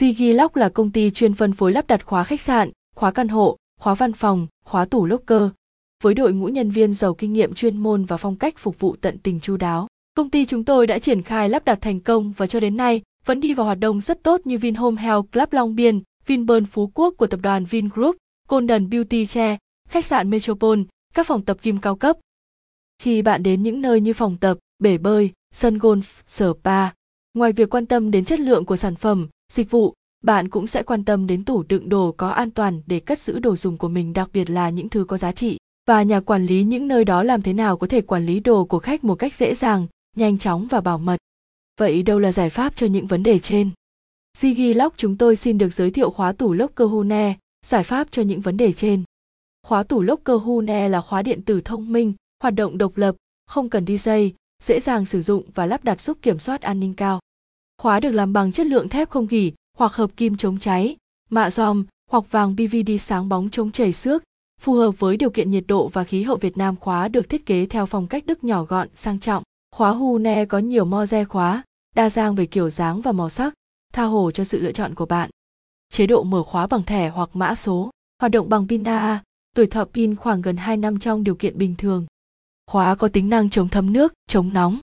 Zigilock là công ty chuyên phân phối lắp đặt khóa khách sạn, khóa căn hộ, khóa văn phòng, khóa tủ locker. Với đội ngũ nhân viên giàu kinh nghiệm chuyên môn và phong cách phục vụ tận tình chu đáo, công ty chúng tôi đã triển khai lắp đặt thành công và cho đến nay vẫn đi vào hoạt động rất tốt như Vinhome Health Club Long Biên, Vinpearl Phú Quốc của tập đoàn Vingroup, Golden Beauty Chair, khách sạn Metropole, các phòng tập gym cao cấp. Khi bạn đến những nơi như phòng tập, bể bơi, sân golf, spa, ngoài việc quan tâm đến chất lượng của sản phẩm, dịch vụ, bạn cũng sẽ quan tâm đến tủ đựng đồ có an toàn để cất giữ đồ dùng của mình đặc biệt là những thứ có giá trị và nhà quản lý những nơi đó làm thế nào có thể quản lý đồ của khách một cách dễ dàng nhanh chóng và bảo mật vậy đâu là giải pháp cho những vấn đề trên Ziggy Lock chúng tôi xin được giới thiệu khóa tủ Locker Hune, giải pháp cho những vấn đề trên. Khóa tủ Locker Hune là khóa điện tử thông minh, hoạt động độc lập, không cần đi dây, dễ dàng sử dụng và lắp đặt giúp kiểm soát an ninh cao. Khóa được làm bằng chất lượng thép không gỉ hoặc hợp kim chống cháy, mạ giòm hoặc vàng PVD sáng bóng chống chảy xước, phù hợp với điều kiện nhiệt độ và khí hậu Việt Nam khóa được thiết kế theo phong cách Đức nhỏ gọn, sang trọng. Khóa Hune có nhiều mo re khóa, đa dạng về kiểu dáng và màu sắc, tha hồ cho sự lựa chọn của bạn. Chế độ mở khóa bằng thẻ hoặc mã số, hoạt động bằng pin AA, tuổi thọ pin khoảng gần 2 năm trong điều kiện bình thường. Khóa có tính năng chống thấm nước, chống nóng,